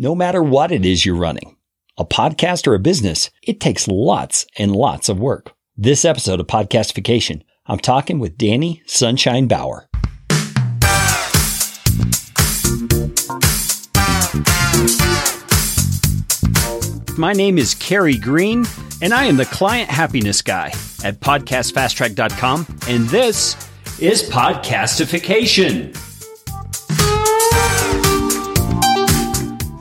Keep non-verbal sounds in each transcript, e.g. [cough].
no matter what it is you're running. A podcast or a business, it takes lots and lots of work. This episode of Podcastification, I'm talking with Danny Sunshine Bauer. My name is Carey Green, and I am the client happiness guy at podcastfasttrack.com, and this is Podcastification.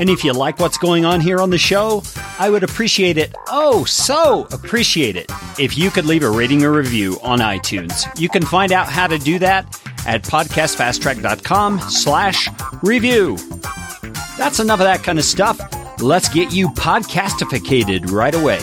And if you like what's going on here on the show, I would appreciate it, oh, so appreciate it, if you could leave a rating or review on iTunes. You can find out how to do that at podcastfasttrack.com slash review. That's enough of that kind of stuff. Let's get you podcastificated right away.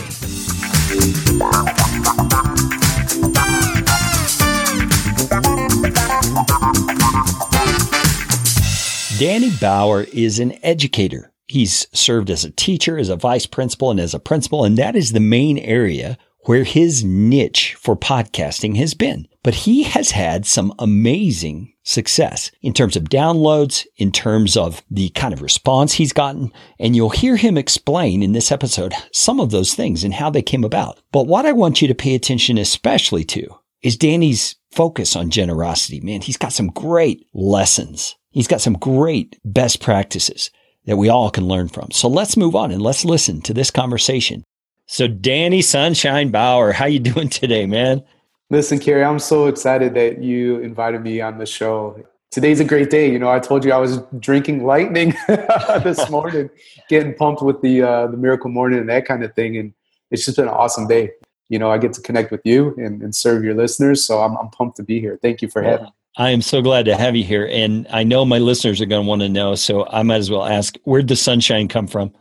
Danny Bauer is an educator. He's served as a teacher, as a vice principal, and as a principal, and that is the main area where his niche for podcasting has been. But he has had some amazing success in terms of downloads, in terms of the kind of response he's gotten. And you'll hear him explain in this episode some of those things and how they came about. But what I want you to pay attention especially to is Danny's focus on generosity. Man, he's got some great lessons He's got some great best practices that we all can learn from. So let's move on and let's listen to this conversation. So Danny Sunshine Bauer, how you doing today, man? Listen, Carey, I'm so excited that you invited me on the show. Today's a great day. You know, I told you I was drinking lightning [laughs] this [laughs] morning, getting pumped with the uh, the miracle morning and that kind of thing, and it's just been an awesome day. You know, I get to connect with you and, and serve your listeners, so I'm, I'm pumped to be here. Thank you for yeah. having me. I am so glad to have you here. And I know my listeners are going to want to know. So I might as well ask where'd the sunshine come from?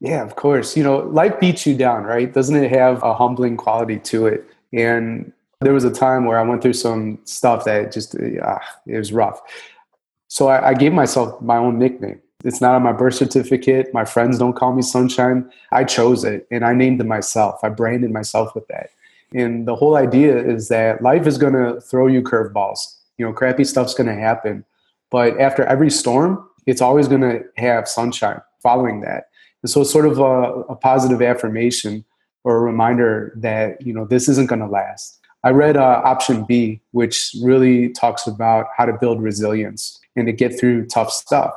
Yeah, of course. You know, life beats you down, right? Doesn't it have a humbling quality to it? And there was a time where I went through some stuff that just, uh, it was rough. So I, I gave myself my own nickname. It's not on my birth certificate. My friends don't call me Sunshine. I chose it and I named it myself. I branded myself with that. And the whole idea is that life is going to throw you curveballs you know, crappy stuff's going to happen. But after every storm, it's always going to have sunshine following that. And so it's sort of a, a positive affirmation or a reminder that, you know, this isn't going to last. I read uh, option B, which really talks about how to build resilience and to get through tough stuff.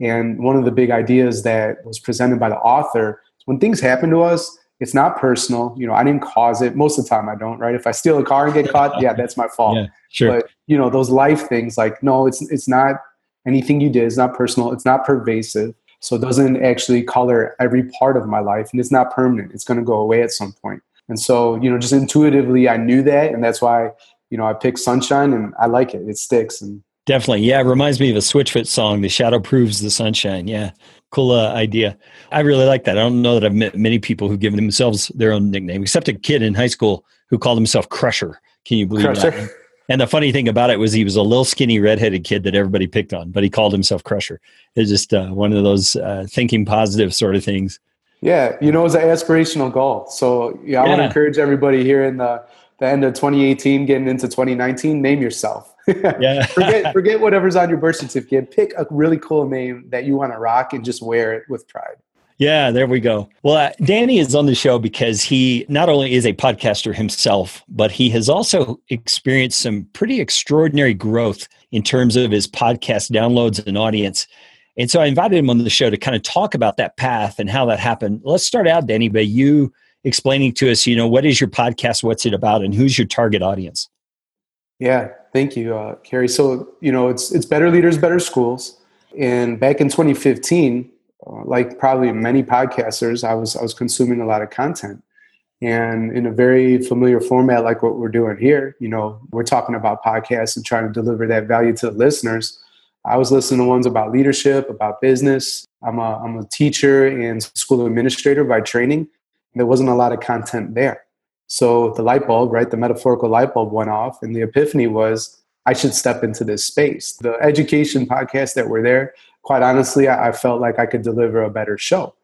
And one of the big ideas that was presented by the author when things happen to us, it's not personal. You know, I didn't cause it. Most of the time, I don't. Right? If I steal a car and get caught, yeah, that's my fault. Yeah, sure. But you know, those life things, like no, it's it's not anything you did. It's not personal. It's not pervasive. So it doesn't actually color every part of my life, and it's not permanent. It's going to go away at some point. And so, you know, just intuitively, I knew that, and that's why, you know, I picked Sunshine, and I like it. It sticks. And definitely, yeah, it reminds me of a Switchfoot song. The shadow proves the sunshine. Yeah, cool uh, idea. I really like that. I don't know that I've met many people who give themselves their own nickname, except a kid in high school who called himself Crusher. Can you believe Crusher. that? And the funny thing about it was he was a little skinny redheaded kid that everybody picked on, but he called himself Crusher. It's just uh, one of those uh, thinking positive sort of things. Yeah, you know, it's an aspirational goal. So yeah, I yeah. want to encourage everybody here in the, the end of 2018, getting into 2019, name yourself. [laughs] yeah. forget forget whatever's on your birth certificate. Pick a really cool name that you want to rock and just wear it with pride. Yeah, there we go. Well, uh, Danny is on the show because he not only is a podcaster himself, but he has also experienced some pretty extraordinary growth in terms of his podcast downloads and audience. And so I invited him on the show to kind of talk about that path and how that happened. Let's start out, Danny, by you explaining to us, you know, what is your podcast, what's it about, and who's your target audience? Yeah, thank you, uh, Carey. So, you know, it's it's Better Leaders, Better Schools. And back in 2015, uh, like probably many podcasters, I was I was consuming a lot of content, and in a very familiar format, like what we're doing here. You know, we're talking about podcasts and trying to deliver that value to the listeners. I was listening to ones about leadership, about business. I'm a I'm a teacher and school administrator by training. There wasn't a lot of content there. So the light bulb, right, the metaphorical light bulb went off, and the epiphany was I should step into this space. The education podcasts that were there, quite honestly, I, felt like I could deliver a better show.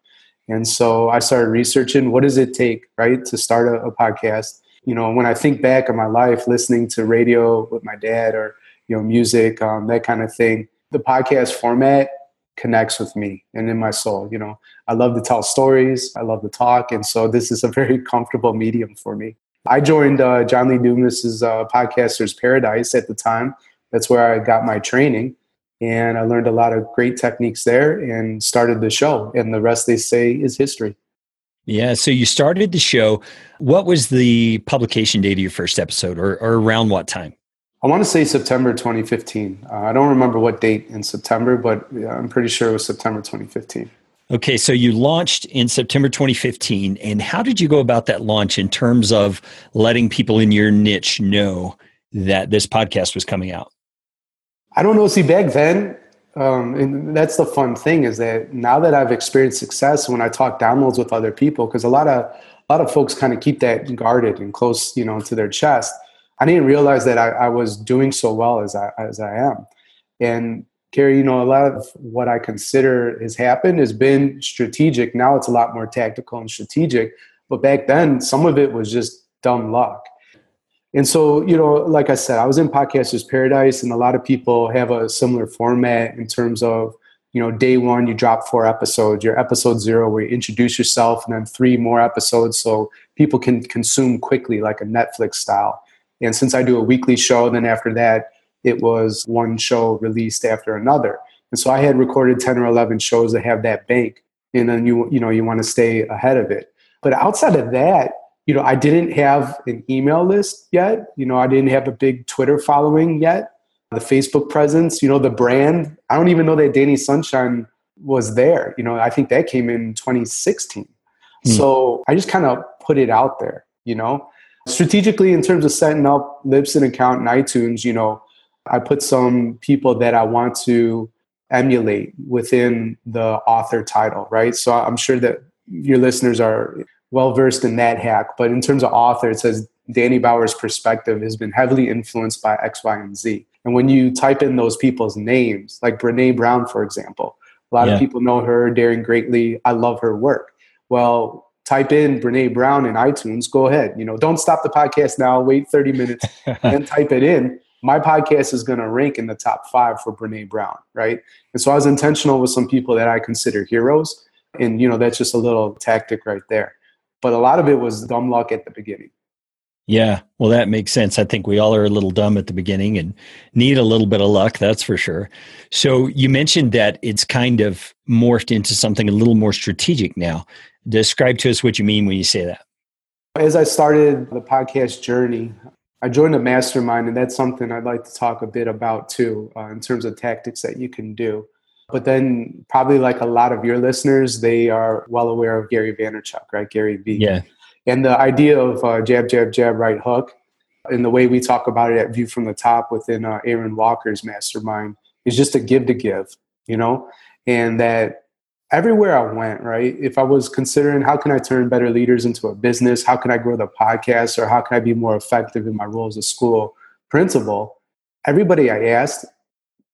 And so I started researching what does it take, right, to start a, a podcast. You know, when I think back on my life, listening to radio with my dad or you know music, um, that kind of thing, the podcast format connects with me and in my soul. You know, I love to tell stories, I love to talk, and so this is a [laughs] very comfortable medium for me. I joined uh, John Lee Dumas's uh, Podcasters Paradise at the time. That's where I got my training, and I learned a lot of great techniques there and started the show. And the rest, they say, is history. Yeah. So you started the show. What was the publication date of your first episode, or, or around what time? I want to say September 2015. Uh, I don't remember what date in September, but yeah, I'm pretty sure it was September 2015. Okay, so you launched in September 2015. And how did you go about that launch in terms of letting people in your niche know that this podcast was coming out? I don't know. See, back then, um, and that's the fun thing is that now that I've experienced success when I talk downloads with other people, because a lot of a lot of folks kind of keep that guarded and close, you know, to their chest. I didn't realize that I, I was doing so well as I as I am, and Gary, you know, a lot of what I consider has happened has been strategic. Now it's a lot more tactical and strategic. But back then, some of it was just dumb luck. And so, you know, like I said, I was in Podcasters Paradise, and a lot of people have a similar format in terms of, you know, day one, you drop four episodes. Your episode zero, where you introduce yourself, and then three more episodes so people can consume quickly, like a Netflix style. And since I do a weekly show, then after that, it was one show released after another. And so I had recorded 10 or 11 shows that have that bank. And then you, you know, you want to stay ahead of it. But outside of that, you know, I didn't have an email list yet. You know, I didn't have a big Twitter following yet. The Facebook presence, you know, the brand. I don't even know that Danny Sunshine was there. You know, I think that came in 2016. Mm. So I just kind of put it out there, you know. Strategically, in terms of setting up Libsyn account and iTunes, you know, I put some people that I want to emulate within the author title, right? So I'm sure that your listeners are well versed in that hack. But in terms of author, it says Danny Bauer's perspective has been heavily influenced by X, Y, and Z. And when you type in those people's names, like Brene Brown, for example, a lot yeah. of people know her, daring greatly. I love her work. Well, type in Brene Brown in iTunes. Go ahead. You know, don't stop the podcast now. Wait 30 minutes [laughs] and type it in my podcast is going to rank in the top five for Brene Brown, right? And so I was intentional with some people that I consider heroes. And, you know, that's just a little tactic right there. But a lot of it was dumb luck at the beginning. Yeah, well, that makes sense. I think we all are a little dumb at the beginning and need a little bit of luck, that's for sure. So you mentioned that it's kind of morphed into something a little more strategic now. Describe to us what you mean when you say that. As I started the podcast journey, I joined a mastermind, and that's something I'd like to talk a bit about too, uh, in terms of tactics that you can do. But then, probably like a lot of your listeners, they are well aware of Gary Vaynerchuk, right? Gary V. Yeah. And the idea of uh, jab, jab, jab, right hook, and the way we talk about it at View from the Top within uh, Aaron Walker's mastermind is just a give to give, you know, and that everywhere I went, right? If I was considering how can I turn better leaders into a business, how can I grow the podcast, or how can I be more effective in my role as a school principal, everybody I asked,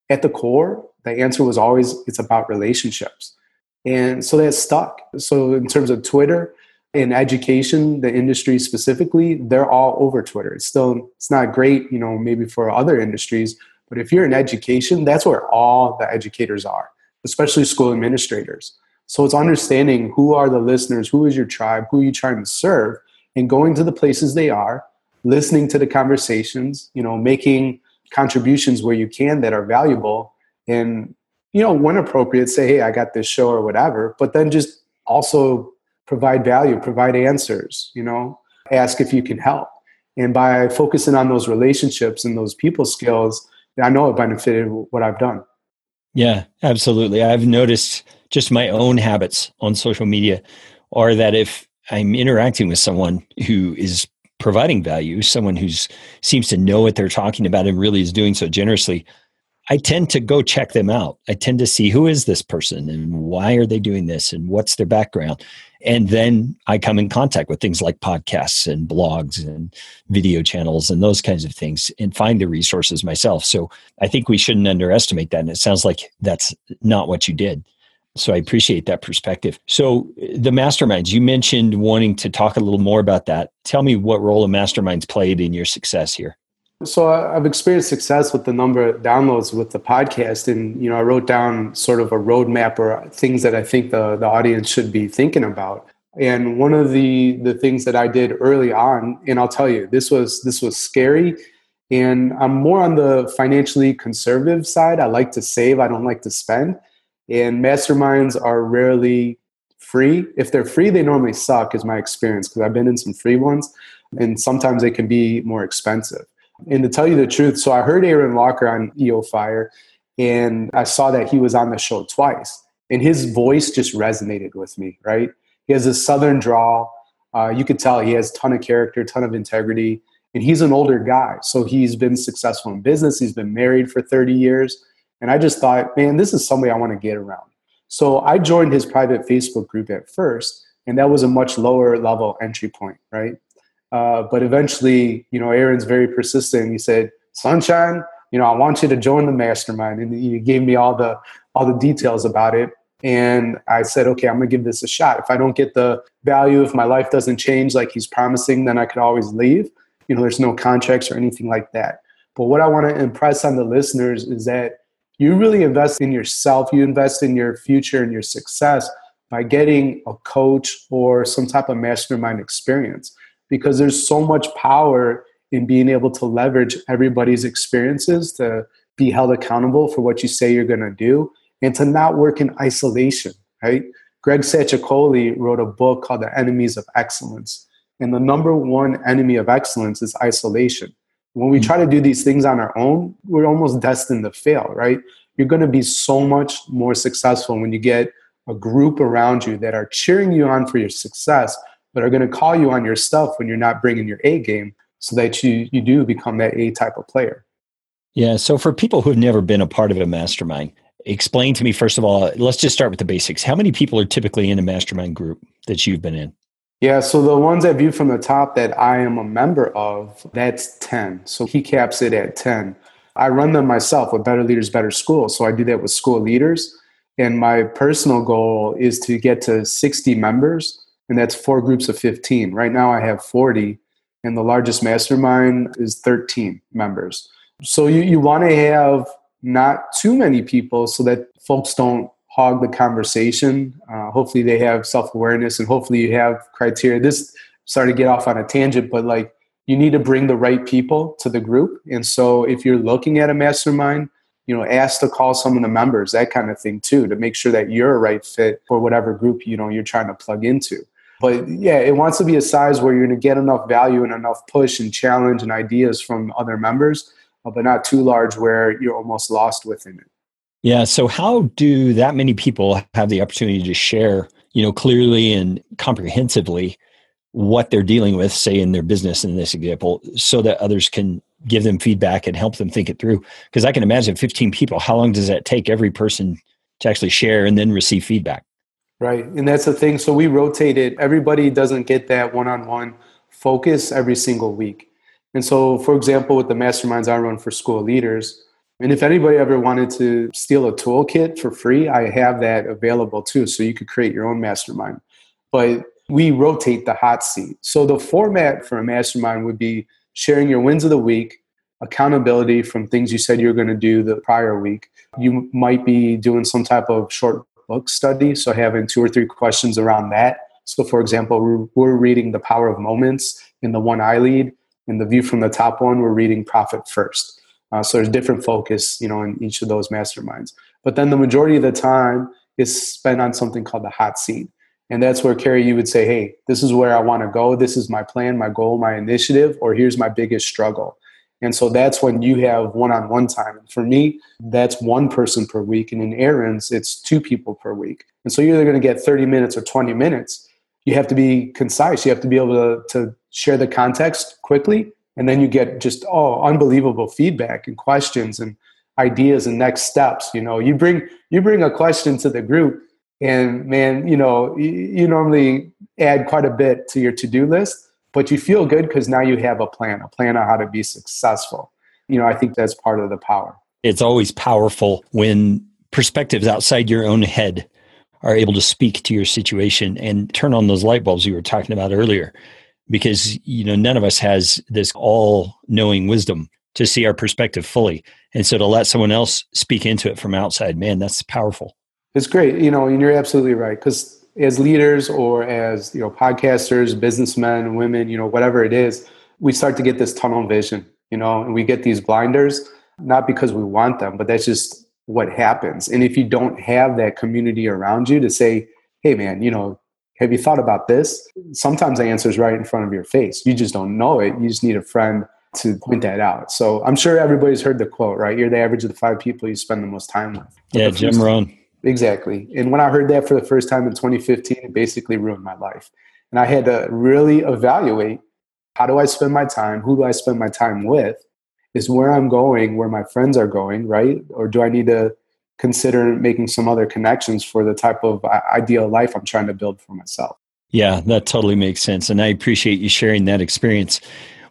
at the core, the answer was always it's about relationships. And so that stuck. So in terms of Twitter and education, the industry specifically, they're all over Twitter. It's still it's not great, you know, maybe for other industries, but if you're in education, that's where all the educators are especially school administrators. So it's understanding who are the listeners, who is your tribe, who are you trying to serve, and going to the places they are, listening to the conversations, you know, making contributions where you can that are valuable, and you know, when appropriate, say, hey, I got this show or whatever, but then just also provide value, provide answers, you know, ask if you can help. And by focusing on those relationships and those people skills, I know it benefited what I've done. Yeah, absolutely. I've noticed just my own habits on social media are that if I'm interacting with someone who is providing value, someone who seems to know what they're talking about and really is doing so generously, I tend to go check them out. I tend to see who is this person and why are they doing this and what's their background. And then I come in contact with things like podcasts and blogs and video channels and those kinds of things and find the resources myself. So I think we shouldn't underestimate that. And it sounds like that's not what you did. So I appreciate that perspective. So uh, the masterminds, you mentioned wanting to talk a little more about that. Tell me what role the masterminds played in your success here. So I've experienced success with the number of downloads with the podcast, and you know I wrote down sort of a roadmap or things that I think the the audience should be thinking about. And one of the the things that I did early on, and I'll tell you, this was this was scary. And I'm more on the financially conservative side. I like to save. I don't like to spend. And masterminds are rarely free. If they're free, they normally suck, is my experience, because I've been in some free ones, and sometimes they can be more expensive. And to tell you the truth, so I heard Aaron Walker on EO Fire, and I saw that he was on the show twice, and his voice just resonated with me. Right? He has a southern drawl. Uh, you could tell he has ton of character, ton of integrity, and he's an older guy, so he's been successful in business. He's been married for thirty years, and I just thought, man, this is somebody I want to get around. So I joined his private Facebook group at first, and that was a much lower level entry point, right? Uh, but eventually, you know, Aaron's very persistent. He said, "Sunshine, you know, I want you to join the mastermind," and he gave me all the all the details about it. And I said, "Okay, I'm gonna give this a shot. If I don't get the value, if my life doesn't change like he's promising, then I could always leave. You know, there's no contracts or anything like that. But what I want to impress on the listeners is that you really invest in yourself. You invest in your future and your success by getting a coach or some type of mastermind experience." Because there's so much power in being able to leverage everybody's experiences to be held accountable for what you say you're going to do and to not work in isolation, right? Greg Salciccioli wrote a book called The Enemies of Excellence. And the number one enemy of excellence is isolation. When we mm. try to do these things on our own, we're almost destined to fail, right? You're going to be so much more successful when you get a group around you that are cheering you on for your success, but are going to call you on your stuff when you're not bringing your A game so that you, you do become that A type of player. Yeah. So for people who've never been a part of a mastermind, explain to me, first of all, let's just start with the basics. How many people are typically in a mastermind group that you've been in? Yeah, so the ones I view from the top that I am a member of, that's 10. So he caps it at 10. I run them myself with Better Leaders, Better School. So I do that with school leaders. And my personal goal is to get to 60 members and that's four groups of 15. Right now I have 40, and the largest mastermind is 13 members. So you, you want to have not too many people so that folks don't hog the conversation. Uh, hopefully they have self awareness and hopefully you have criteria. This started to get off on a tangent, but like you need to bring the right people to the group. And so if you're looking at a mastermind, you know, ask to call some of the members, that kind of thing too, to make sure that you're a right fit for whatever group, you know, you're trying to plug into. But yeah, it wants to be a size where you're going to get enough value and enough push and challenge and ideas from other members, uh, but not too large where you're almost lost within it. Yeah. So how do that many people have the opportunity to share, you know, clearly and comprehensively what they're dealing with, say in their business in this example, so that others can give them feedback and help them think it through? Because I can imagine 15 people, how long does that take every person to actually share and then receive feedback? Right. And that's the thing. So we rotate it. Everybody doesn't get that one on one focus every single week. And so, for example, with the masterminds I run for school leaders, and if anybody ever wanted to steal a toolkit for free, I have that available too. So you could create your own mastermind. But we rotate the hot seat. So the format for a mastermind would be sharing your wins of the week, accountability from things you said you were going to do the prior week. You might be doing some type of short book study. So having two or three questions around that. So, for example, we're, reading The Power of Moments in the one I lead. In the view from the top one, we're reading Profit First. Uh, so there's different focus, you know, in each of those masterminds. But then the majority of the time is spent on something called the hot seat. And that's where Carey, you would say, hey, this is where I want to go. This is my plan, my goal, my initiative, or here's my biggest struggle. And so that's when you have one on one time. And for me, that's one person per week. And in Aaron's, it's two people per week. And so you're either going to get 30 minutes or 20 minutes. You have to be concise. You have to be able to, to share the context quickly. And then you get just, oh, unbelievable feedback and questions. And ideas and next steps. You know, you bring you bring a question to the group, and man, you know, you, normally add quite a bit to your to do list, but you feel good because now you have a plan, a plan on how to be successful. You know, I think that's part of the power. It's always powerful when perspectives outside your own head are able to speak to your situation and turn on those light bulbs you were talking about earlier because you know none of us has this all knowing wisdom to see our perspective fully and so to let someone else speak into it from outside man that's powerful it's great you know and you're absolutely right because as leaders or as you know podcasters businessmen women you know whatever it is we start to get this tunnel vision you know and we get these blinders not because we want them but that's just what happens. And if you don't have that community around you to say, hey, man, you know, have you thought about this? Sometimes the answer is right in front of your face. You just don't know it. You just need a friend to point that out. So I'm sure everybody's heard the quote, right? You're the average of the five people you spend the most time with. yeah, Jim Rohn. Exactly. And when I heard that for the first time in 2015, it basically ruined my life. And I had to really evaluate how do I spend my time? Who do I spend my time with? is where I'm going, where my friends are going, right? Or do I need to consider making some other connections for the type of uh, ideal life I'm trying to build for myself? Yeah, that totally makes sense. And I appreciate you sharing that experience.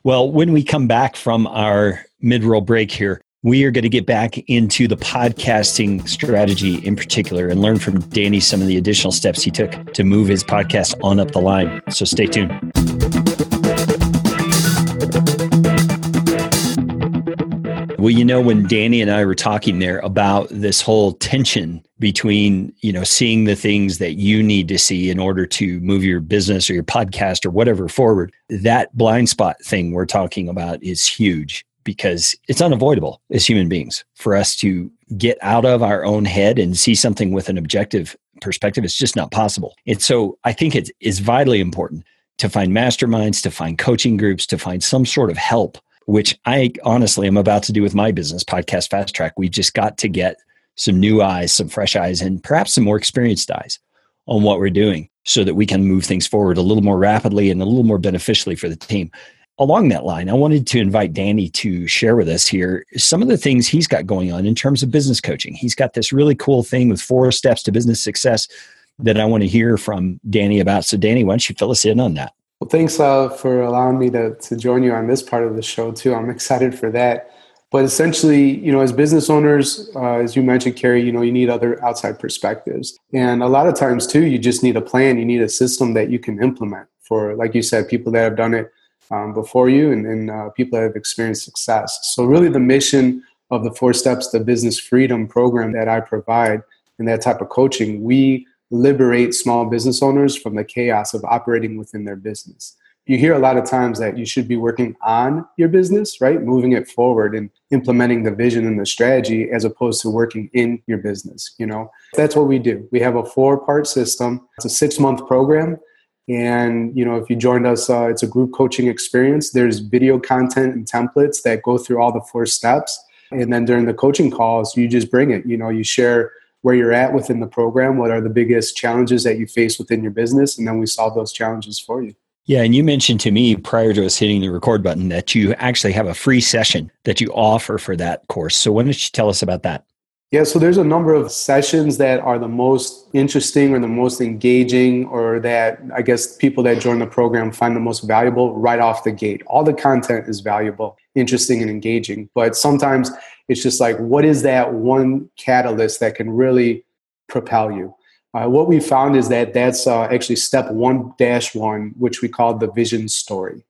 Well, when we come back from our mid roll break here, we are going to get back into the podcasting strategy in particular and learn from Danny some of the additional steps he took to move his podcast on up the line. So stay tuned. Well, you know, when Danny and I were talking there about this whole tension between, you know, seeing the things that you need to see in order to move your business or your podcast or whatever forward, that blind spot thing we're talking about is huge because it's unavoidable as human beings for us to get out of our own head and see something with an objective perspective. It's just not possible. And so I think it is vitally important to find masterminds, to find coaching groups, to find some sort of help which I honestly am about to do with my business podcast Fast Track. We've just got to get some new eyes, some fresh eyes, and perhaps some more experienced eyes on what we're doing so that we can move things forward a little more rapidly and a little more beneficially for the team. Along that line, I wanted to invite Danny to share with us here some of the things he's got going on in terms of business coaching. He's got this really cool thing with four steps to business success that I want to hear from Danny about. So, Danny, why don't you fill us in on that? Well, thanks uh, for allowing me to, to join you on this part of the show, too. I'm excited for that. But essentially, you know, as business owners, uh, as you mentioned, Carey, you know, you need other outside perspectives. And a lot of times, too, you just need a plan. You need a system that you can implement for, like you said, people that have done it um, before you and, and uh, people that have experienced success. So, really, the mission of the Four Steps to Business Freedom program that I provide and that type of coaching, we liberate small business owners from the chaos of operating within their business. You hear a lot of times that you should be working on your business, right? Moving it forward and implementing the vision and the strategy as opposed to working in your business, you know? That's what we do. We have a four-part system. It's a 6-month program and you know if you joined us uh, it's a group coaching experience there's video content and templates that go through all the four steps and then during the coaching calls you just bring it you know you share where you're at within the program. What are the biggest challenges that you face within your business? And then we solve those challenges for you. Yeah, and you mentioned to me prior to us hitting the record button that you actually have a free session that you offer for that course. So, why don't you tell us about that? Yeah, so there's a number of sessions that are the most interesting or the most engaging, or that I guess people that join the program find the most valuable right off the gate. All the content is valuable, interesting, and engaging, but sometimes it's just like, what is that one catalyst that can really propel you? Uh, what we found is that that's uh, actually step one dash one, which we call the vision story.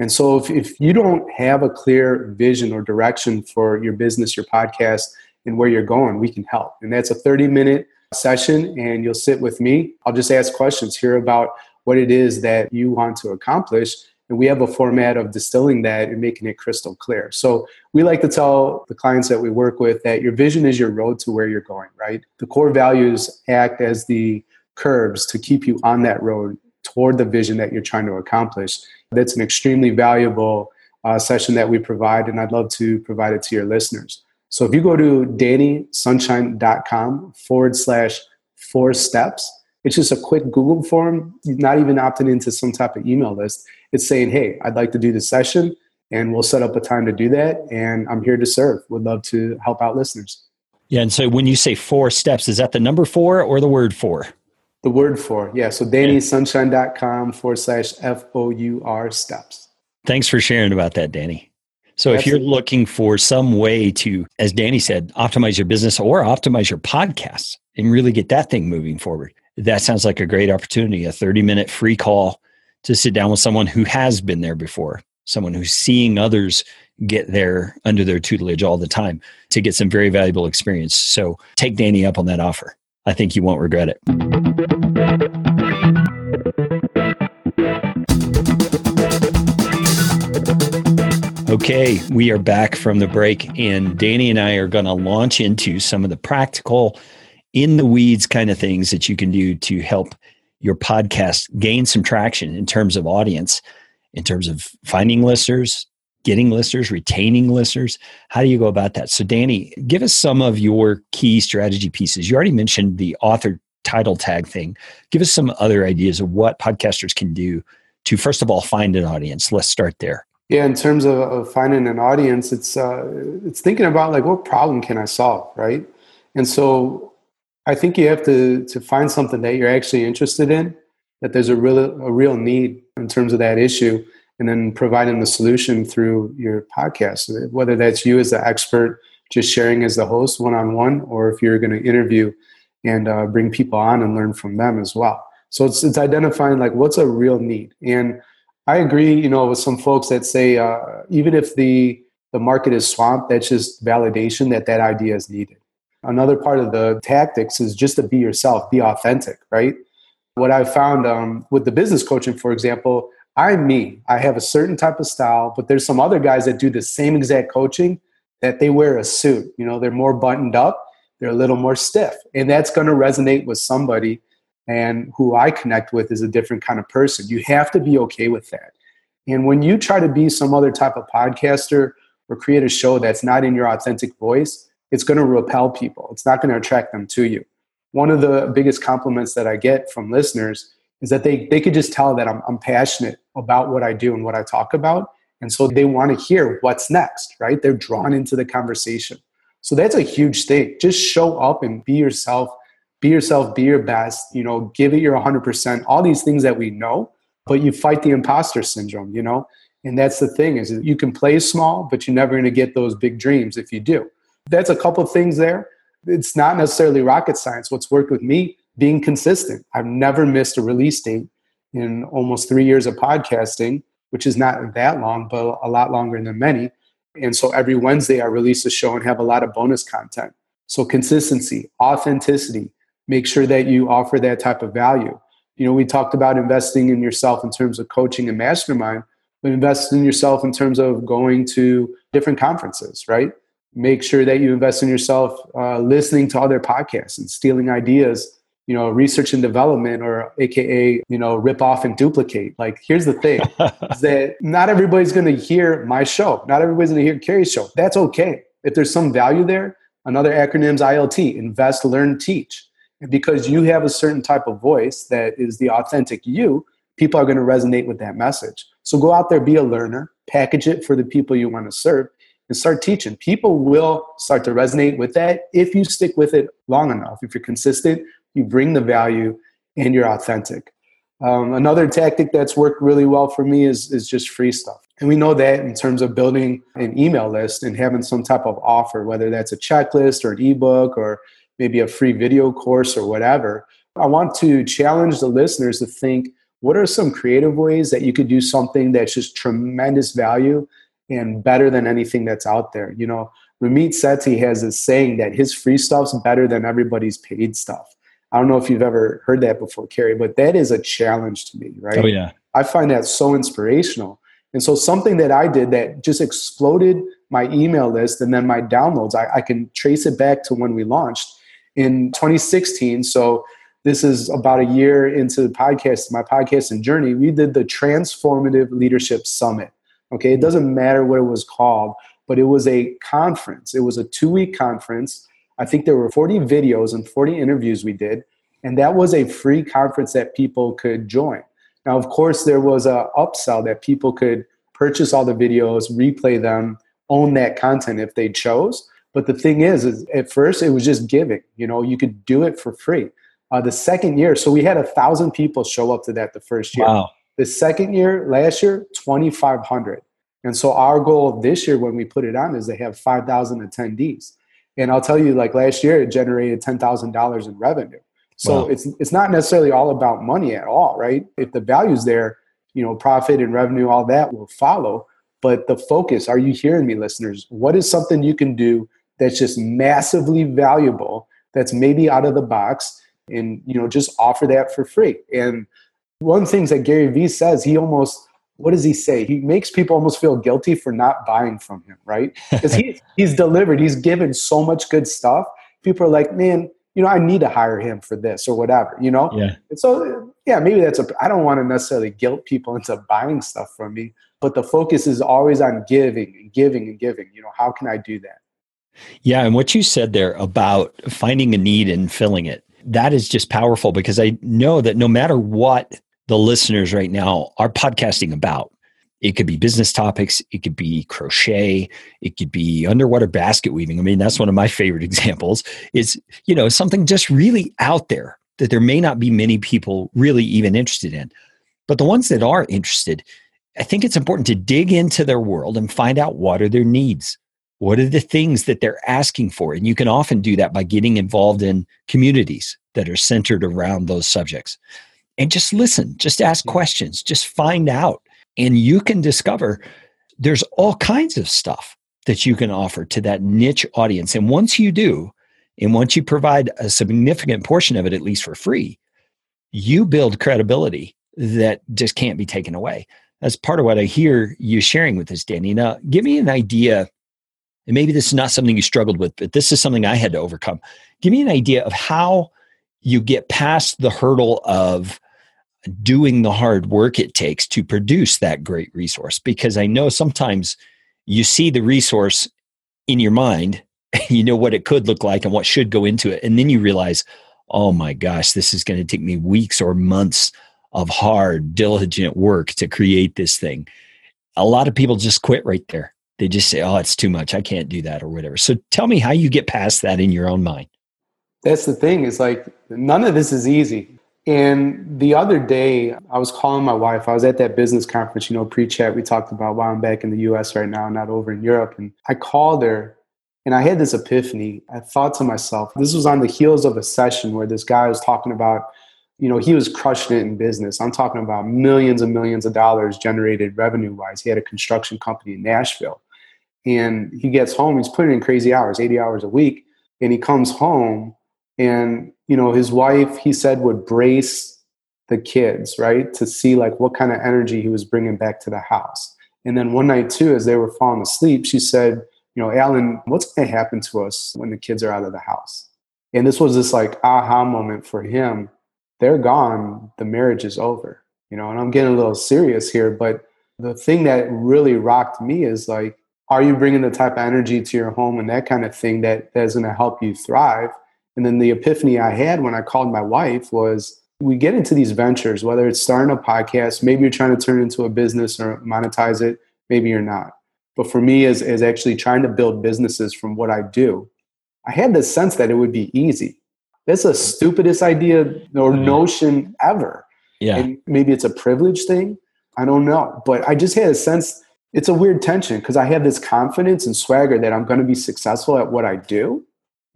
And so if, if you don't have a clear vision or direction for your business, your podcast, and where you're going, we can help. And that's a 30 minute session, and you'll sit with me. I'll just ask questions, hear about what it is that you want to accomplish. And we have a format of distilling that and making it crystal clear. So we like to tell the clients that we work with that your vision is your road to where you're going, right? The core values act as the curves to keep you on that road toward the vision that you're trying to accomplish. That's an extremely valuable uh, session that we provide, and I'd love to provide it to your listeners. So if you go to dannysunshine.com forward slash four steps, it's just a quick Google form, not even opting into some type of email list. It's saying, hey, I'd like to do the session. and we'll set up a time to do that. And I'm here to serve. Would love to help out listeners. Yeah. And so when you say four steps, is that the number four or the word four? The word four. Yeah. So DannySunshine.com forward slash F O U R steps. Thanks for sharing about that, Danny. So if you're looking for some way to, as Danny said, optimize your business or optimize your podcast and really get that thing moving forward, that sounds like a great opportunity. A 30 minute free call to sit down with someone who has been there before, someone who's seeing others get there under their tutelage all the time to get some very valuable experience. So take Danny up on that offer. I think you won't regret it. Okay, we are back from the break, and Danny and I are going to launch into some of the practical, in the weeds kind of things that you can do to help your podcast gain some traction in terms of audience, in terms of finding listeners, getting listeners, retaining listeners. How do you go about that? So, Danny, give us some of your key strategy pieces. You already mentioned the author title tag thing. Give us some other ideas of what podcasters can do to, first of all, find an audience. Let's start there. Yeah, in terms of, of finding an audience, it's uh, it's thinking about like what problem can I solve, right? And so I think you have to to find something that you're actually interested in, that there's a real a real need in terms of that issue, and then providing the solution through your podcast. Whether that's you as the expert, just sharing as the host one on one, or if you're going to interview and uh, bring people on and learn from them as well. So it's it's identifying like what's a real need and I agree, you know, with some folks that say uh, even if the the market is swamped, that's just validation that that idea is needed. Another part of the tactics is just to be yourself, be authentic, right? What I've found um, with the business coaching, for example, I'm me. I have a certain type of style, but there's some other guys that do the same exact coaching that they wear a suit. You know, they're more buttoned up, they're a little more stiff, and that's going to resonate with somebody and who I connect with is a different kind of person. You have to be okay with that. And when you try to be some other type of podcaster or create a show that's not in your authentic voice, it's going to repel people. It's not going to attract them to you. One of the biggest compliments that I get from listeners is that they, they could just tell that I'm, I'm passionate about what I do and what I talk about. And so they want to hear what's next, right? They're drawn into the conversation. So that's a huge thing. Just show up and be yourself be yourself, be your best, you know, give it your 100%, all these things that we know, but you fight the imposter syndrome, you know? And that's the thing is you can play small, but you're never going to get those big dreams if you do. That's a couple things there. It's not necessarily rocket science. What's worked with me, being consistent. I've never missed a release date in almost three years of podcasting, which is not that long, but a lot longer than many. And so every Wednesday I release a show and have a lot of bonus content. So consistency, authenticity, make sure that you offer that type of value. You know, we talked about investing in yourself in terms of coaching and mastermind, but invest in yourself in terms of going to different conferences, right? Make sure that you invest in yourself uh, listening to other podcasts and stealing ideas you know research and development or aka you know rip off and duplicate. Like here's the thing [laughs] is that not everybody's going to hear my show. Not everybody's going to hear Carey's show. That's okay. If there's some value there another acronym is ilt invest learn teach because you have a certain type of voice that is the authentic you, people are going to resonate with that message. So go out there, be a learner, package it for the people you want to serve, and start teaching. People will start to resonate with that if you stick with it long enough. If you're consistent, you bring the value, and you're authentic. Um, another tactic that's worked really well for me is, is just free stuff. And we know that in terms of building an email list and having some type of offer, whether that's a checklist or an ebook or maybe a free video course or whatever. I want to challenge the listeners to think what are some creative ways that you could do something that's just tremendous value and better than anything that's out there? You know, Ramit Sethi has this saying that his free stuff's better than everybody's paid stuff. I don't know if you've ever heard that before, Carey, but that is a challenge to me, right? Oh, yeah. I find that so inspirational. And so something that I did that just exploded my email list and then my downloads, I, I can trace it back to when we launched in 2016. So this is about a year into the podcast, my podcasting journey. We did the Transformative Leadership Summit. Okay, it doesn't matter what it was called, but it was a conference. It was a two week conference. I think there were 40 videos and 40 interviews we did, and that was a free conference that people could join. Now, of course, there was a upsell that people could purchase all the videos, replay them, own that content if they chose. But the thing is, is at first it was just giving. You know, you could do it for free. Uh, the second year, so we had a thousand people show up to that the first year. Wow. The second year, last year, 2,500. And so our goal this year when we put it on is to have 5,000 attendees. And I'll tell you, like last year, it generated $10,000 in revenue. So wow. it's, it's not necessarily all about money at all, right? If the value's there, you know, profit and revenue, all that will follow. But the focus, are you hearing me, listeners? What is something you can do that's just massively valuable, that's maybe out of the box, and you know, just offer that for free? And one of the things that Gary Vee says, he almost what does he say? He makes people almost feel guilty for not buying from him, right? [laughs] Because he, he's delivered, he's given so much good stuff. People are like, man, you know, I need to hire him for this or whatever, you know? Yeah. And so, yeah, maybe that's a, I don't want to necessarily guilt people into buying stuff from me, but the focus is always on giving and giving and giving. You know, how can I do that? Yeah. And what you said there about finding a need and filling it, that is just powerful because I know that no matter what the listeners right now are podcasting about. It could be business topics, it could be crochet, it could be underwater basket weaving. I mean, that's one of my favorite [laughs] examples. Is, you know, something just really out there that there may not be many people really even interested in. But the ones that are interested, I think it's important to dig into their world and find out what are their needs. What are the things that they're asking for? And you can often do that by getting involved in communities that are centered around those subjects and just listen, just ask questions, just find out. And you can discover there's all kinds of stuff that you can offer to that niche audience. And once you do, and once you provide a significant portion of it, at least for free, you build credibility that just can't be taken away. That's part of what I hear you sharing with us, Danny. Now, give me an idea, and maybe this is not something you struggled with, but this is something I had to overcome. Give me an idea of how you get past the hurdle of doing the hard work it takes to produce that great resource because I know sometimes you see the resource in your mind, [laughs] you know what it could look like and what should go into it. And then you realize, oh my gosh, this is going to take me weeks or months of hard, diligent work to create this thing. A lot of people just quit right there. They just say, oh, it's too much. I can't do that or whatever. So tell me how you get past that in your own mind. That's the thing is like, none of this is easy. And the other day, I was calling my wife. I was at that business conference, you know, pre chat we talked about why I'm back in the US right now, not over in Europe. And I called her and I had this epiphany. I thought to myself, this was on the heels of a session where this guy was talking about, you know, he was crushing it in business. I'm talking about millions and millions of dollars generated revenue wise. He had a construction company in Nashville. And he gets home, he's putting in crazy hours, 80 hours a week. And he comes home and you know his wife he said would brace the kids right to see like what kind of energy he was bringing back to the house. And then one night too as they were falling asleep she said you know alan what's going to happen to us when the kids are out of the house? And this was this like aha moment for him. They're gone. The marriage is over. You know and i'm getting a little serious here but the thing that really rocked me is like are you bringing the type of energy to your home and that kind of thing that that's going to help you thrive and then the epiphany I had when I called my wife was we get into these ventures, whether it's starting a podcast, maybe you're trying to turn it into a business or monetize it, maybe you're not. But for me, as, as actually trying to build businesses from what I do, I had this sense that it would be easy. That's the stupidest idea or mm-hmm. notion ever. Yeah. And maybe it's a privilege thing. I don't know. But I just had a sense it's a weird tension because I have this confidence and swagger that I'm going to be successful at what I do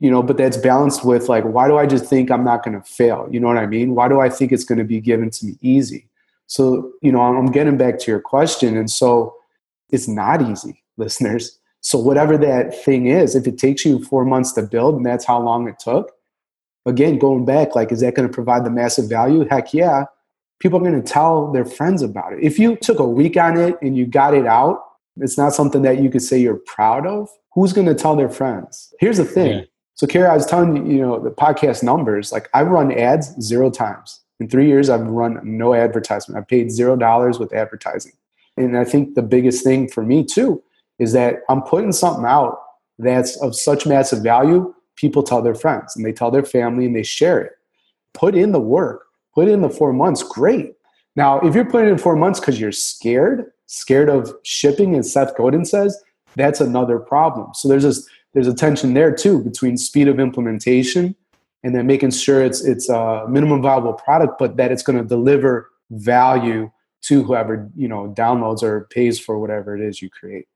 you know but that's balanced with like why do i just think i'm not going to fail? You know what i mean? Why do i think it's going to be given to me easy? So you know i'm getting back to your question and so it's not easy [laughs] listeners. So whatever that thing is if it takes you four months to build and that's how long it took again going back like is that going to provide the massive value? Heck yeah people are going to tell their friends about it if you took a week on it and you got it out it's not something that you could say you're proud of who's going to tell their friends here's the thing yeah so, Kara, I was telling you, you know, the podcast numbers, like I run ads zero times. In three years, I've run no advertisement. I paid zero dollars with advertising. And I think the biggest thing for me too is that I'm putting something out that's of such massive value. People tell their friends and they tell their family and they share it. Put in the work, put it in the four months, great. Now, if you're putting in four months because you're scared, scared of shipping, as Seth Godin says, that's another problem. So there's this there's a tension there too between speed of implementation and then making sure it's it's a minimum viable product, but that it's going to deliver value to whoever you know downloads or pays for whatever it is you create.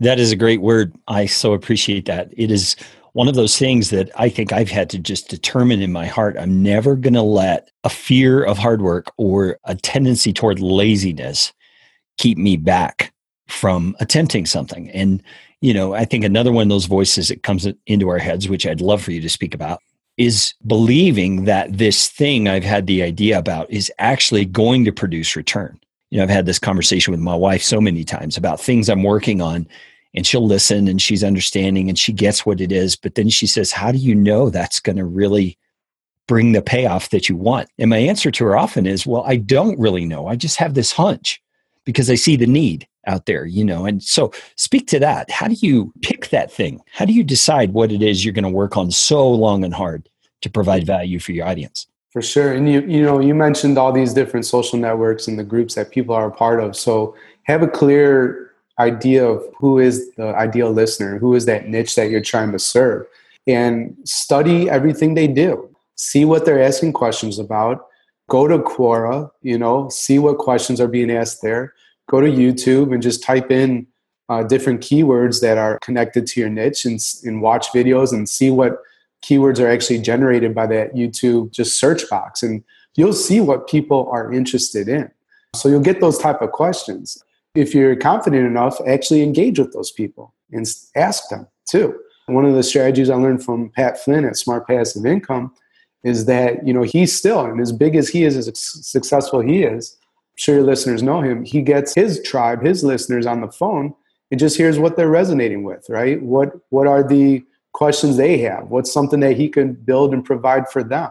That is a great word. I so appreciate that. It is one of those things that I think I've had to just determine in my heart. I'm never going to let a fear of hard work or a tendency toward laziness keep me back from attempting something. And, you know, I think another one of those voices that comes into our heads, which I'd love for you to speak about, is believing that this thing I've had the idea about is actually going to produce return. You know, I've had this conversation with my wife so many times about things I'm working on, and she'll listen and she's understanding and she gets what it is. But then she says, How do you know that's going to really bring the payoff that you want? And my answer to her often is, Well, I don't really know. I just have this hunch because I see the need out there, you know. And so speak to that. How do you pick that thing? How do you decide what it is you're going to work on so long and hard to provide value for your audience? For sure. And you you know, you mentioned all these different social networks and the groups that people are a part of. So have a clear idea of who is the ideal listener, who is that niche that you're trying to serve, and study everything they do. See what they're asking questions about. Go to Quora, you know, see what questions are being asked there go to YouTube and just type in uh, different keywords that are connected to your niche and, and watch videos and see what keywords are actually generated by that YouTube just search box. And you'll see what people are interested in. So you'll get those type of questions. If you're confident enough, actually engage with those people and ask them too. One of the strategies I learned from Pat Flynn at Smart Passive Income is that, you know, he's still, and as big as he is, as successful he is, I'm sure your listeners know him. He gets his tribe, his listeners on the phone and just hears what they're resonating with, right? What what are the questions they have? What's something that he can build and provide for them?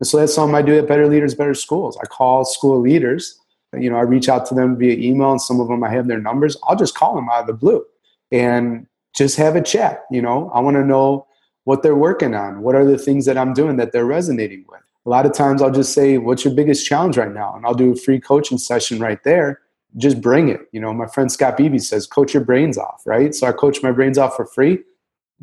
And so that's something I do at Better Leaders, Better Schools. I call school leaders. You know, I reach out to them via email, and some of them I have their numbers. I'll just call them out of the blue and just have a chat. You know, I want to know what they're working on. What are the things that I'm doing that they're resonating with? a lot of times I'll just say, What's your biggest challenge right now? And I'll do a free coaching session right there. Just bring it. You know, my friend Scott Beebe says, Coach your brains off, right? So I coach my brains off for free.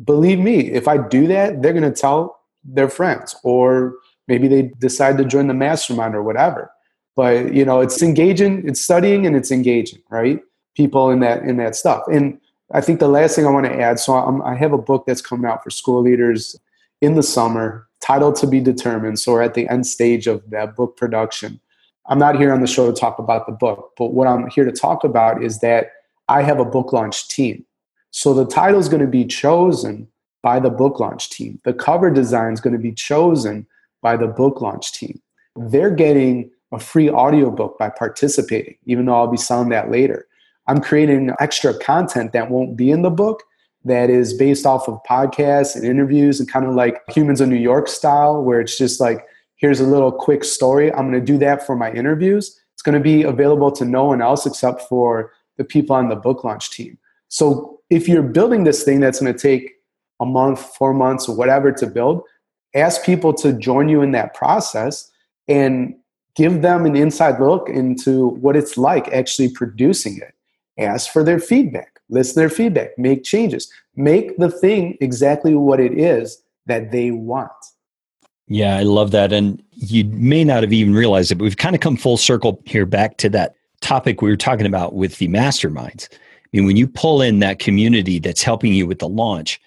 Believe me, if I do that, they're going to tell their friends, or maybe they decide to join the mastermind or whatever. But you know, it's engaging, it's studying, and it's engaging, right? People in that in that stuff. And I think the last thing I want to add. So I'm, I have a book that's coming out for school leaders in the summer title to be determined. So we're at the end stage of that book production. I'm not here on the show to talk about the book, but what I'm here to talk about is that I have a book launch team. So the title is going to be chosen by the book launch team. The cover design is going to be chosen by the book launch team. They're getting a free audiobook by participating, even though I'll be selling that later. I'm creating extra content that won't be in the book that is based off of podcasts and interviews and kind of like Humans of New York style, where it's just like, here's a little quick story. I'm going to do that for my interviews. It's going to be available to no one else except for the people on the book launch team. So if you're building this thing that's going to take a month, four months, or whatever to build, ask people to join you in that process and give them an inside look into what it's like actually producing it. Ask for their feedback listen to their feedback, make changes, make the thing exactly what it is that they want. Yeah, I love that. And you may not have even realized it, but we've kind of come full circle here back to that topic we were talking about with the masterminds. I mean, when you pull in that community that's helping you with the launch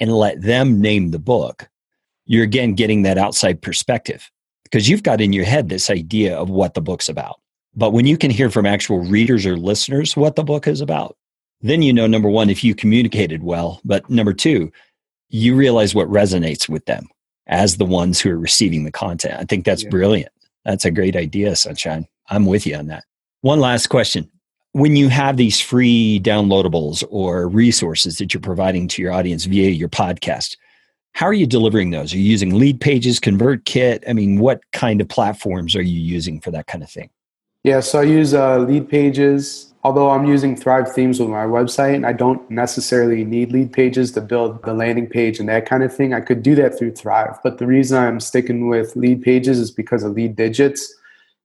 and let them name the book, you're again getting that outside perspective because you've got in your head this idea of what the book's about. But when you can hear from actual readers or listeners what the book is about, then you know number one if you communicated well but number two you realize what resonates with them as the ones who are receiving the content. I think that's yeah. brilliant. That's a great idea sunshine. I'm with you on that. One last question. When you have these free downloadables or resources that you're providing to your audience via your podcast how are you delivering those are you using lead pages, convert kit? i mean what kind of platforms are you using for that kind of thing yeah so i use uh, Leadpages although I'm using Thrive themes with my website and I don't necessarily need lead pages to build the landing page and that kind of thing, I could do that through Thrive. But the reason I'm sticking with lead pages is because of lead digits.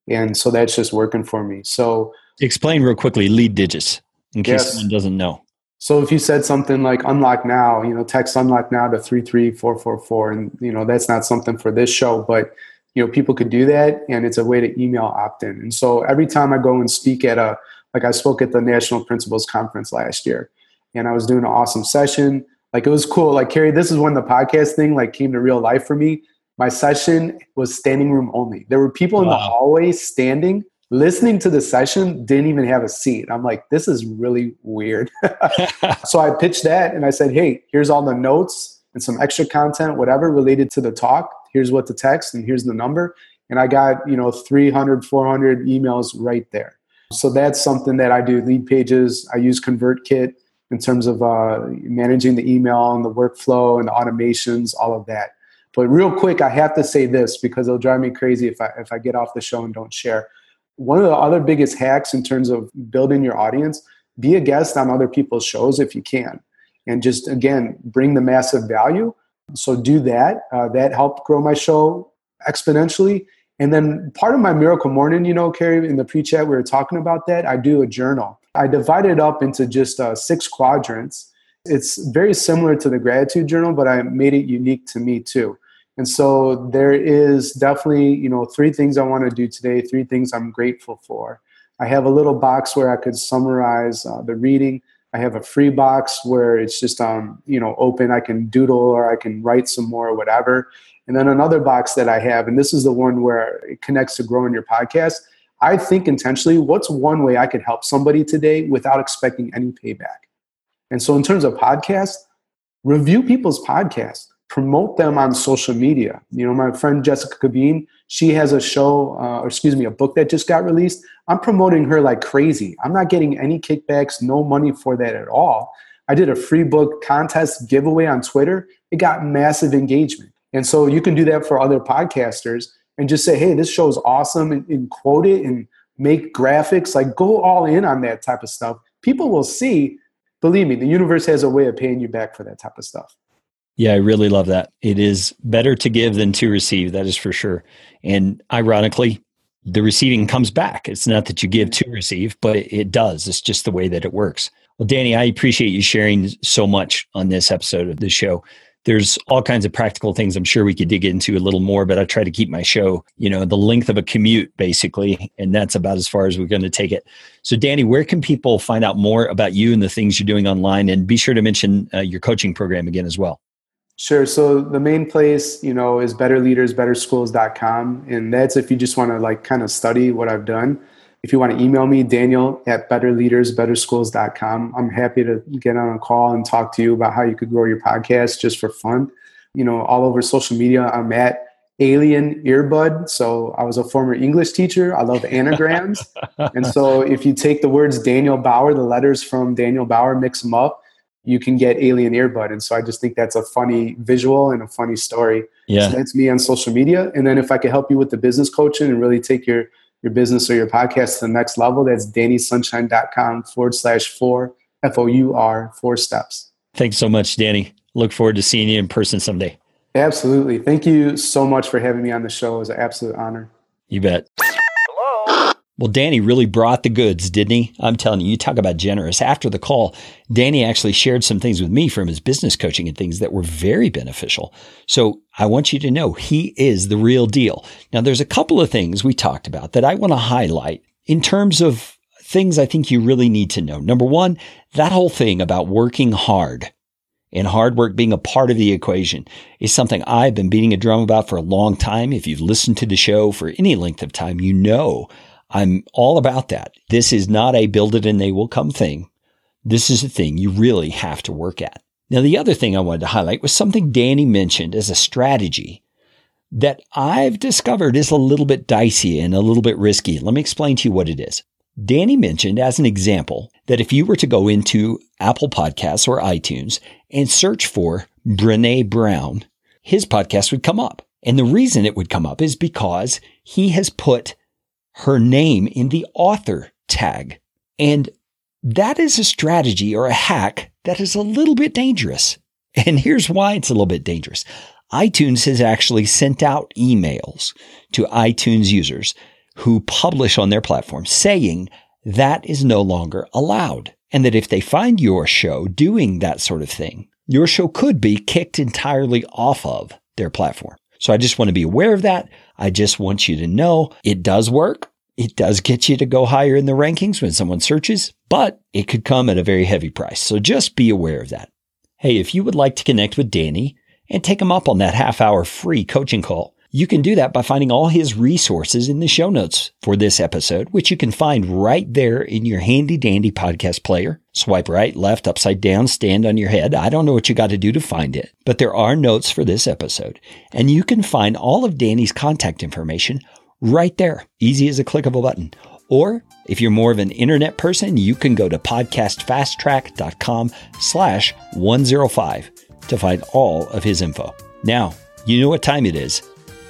And so that's just working for me. So Explain real quickly lead digits in case yes. someone doesn't know. So if you said something like unlock now, you know, text unlock now to 33444 and you know, that's not something for this show, but you know, people could do that and it's a way to email opt in. And so every time I go and speak at a like I spoke at the National Principals Conference last year and I was doing an awesome session. Like it was cool. Like Carey, this is when the podcast thing like came to real life for me. My session was standing room only. There were people in the hallway standing listening to the session didn't even have a seat. I'm like this is really weird. [laughs] [laughs] So i pitched that and i said hey here's all the notes and some extra content whatever related to the talk. Here's what to text and here's the number. And i got you know 300 400 emails right there. So that's something that i do lead pages. I use convertkit in terms of uh, managing the email and the workflow and the automations all of that. But real quick i have to say this because it'll drive me crazy if i if i get off the show and don't share one of the other biggest hacks in terms of building your audience be a guest on other people's shows if you can. And just again bring the massive value. So do that. Uh, that helped grow my show exponentially. And then part of my miracle morning you know Carey in the pre-chat we were talking about that. I do a journal. I divide it up into just uh, six quadrants. It's very similar to the gratitude journal but i made it unique to me too and so there is definitely, you know, three things I want to do today, three things I'm grateful for. I have a little box where I could summarize uh, the reading. I have a free box where it's just um, you know, open. I can doodle or I can write some more or whatever. And then another box that I have, and this is the one where it connects to growing your podcast. I think intentionally, what's one way I could help somebody today without expecting any payback? And so in terms of podcast, review people's podcasts promote them on social media. You know, my friend Jessica Cabeen, she has a show, uh, or excuse me, a book that just got released. I'm promoting her like crazy. I'm not getting any kickbacks, no money for that at all. I did a free book contest giveaway on Twitter. It got massive engagement. And so you can do that for other podcasters and just say, hey, this show is awesome and, and quote it and make graphics. Like go all in on that type of stuff. People will see, believe me, the universe has a way of paying you back for that type of stuff. Yeah, I really love that. It is better to give than to receive. That is for sure. And ironically, the receiving comes back. It's not that you give to receive, but it, does. It's just the way that it works. Well, Danny, I appreciate you sharing so much on this episode of the show. There's all kinds of practical things I'm sure we could dig into a little more, but I try to keep my show, you know, the length of a commute basically, and that's about as far as we're going to take it. So, Danny, where can people find out more about you and the things you're doing online? And be sure to mention uh, your coaching program again as well. Sure. So the main place, you know, is betterleadersbetterschools.com. And that's if you just want to like kind of study what I've done. If you want to email me, Daniel at betterleadersbetterschools.com. I'm happy to get on a call and talk to you about how you could grow your podcast just for fun. You know, all over social media, I'm at Alien Earbud. So I was a former English teacher. I love anagrams. [laughs] and so if you take the words Daniel Bauer, the letters from Daniel Bauer, mix them up, you can get alien earbud. And so I just think that's a funny visual and a funny story. Yeah. So that's me on social media. And then if I could help you with the business coaching and really take your your business or your podcast to the next level, that's dannysunshine.com forward slash four F O U R four steps. Thanks so much, Danny. Look forward to seeing you in person someday. Absolutely. Thank you so much for having me on the show. It was an absolute honor. You bet. Well, Danny really brought the goods, didn't he? I'm telling you, you talk about generous. After the call, Danny actually shared some things with me from his business coaching and things that were very beneficial. So I want you to know he is the real deal. Now, there's a couple of things we talked about that I want to highlight in terms of things I think you really need to know. Number one, that whole thing about working hard and hard work being a part of the equation is something I've been beating a drum about for a long time. If you've listened to the show for any length of time, you know I'm all about that. This is not a build it and they will come thing. This is a thing you really have to work at. Now, the other thing I wanted to highlight was something Danny mentioned as a strategy that I've discovered is a little bit dicey and a little bit risky. Let me explain to you what it is. Danny mentioned as an example that if you were to go into Apple Podcasts or iTunes and search for Brene Brown, his podcast would come up. And the reason it would come up is because he has put her name in the author tag. And that is a strategy or a hack that is a little bit dangerous. And here's why it's a little bit dangerous. iTunes has actually sent out emails to iTunes users who publish on their platform saying that is no longer allowed. And that if they find your show doing that sort of thing, your show could be kicked entirely off of their platform. So I just want to be aware of that. I just want you to know it does work. It does get you to go higher in the rankings when someone searches, but it could come at a very heavy price. So just be aware of that. Hey, if you would like to connect with Danny and take him up on that half hour free coaching call, you can do that by finding all his resources in the show notes for this episode, which you can find right there in your handy dandy podcast player. Swipe right, left, upside down, stand on your head. I don't know what you got to do to find it, but there are notes for this episode. And you can find all of Danny's contact information right there, easy as a click of a button. Or if you're more of an internet person, you can go to podcastfasttrack.com slash 105 to find all of his info. Now, you know what time it is.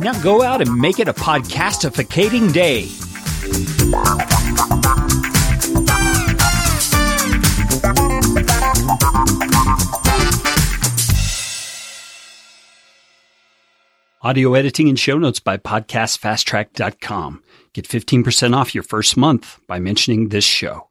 Now go out and make it a podcastificating day. Audio editing and show notes by podcastfasttrack.com. Get 15% off your first month by mentioning this show.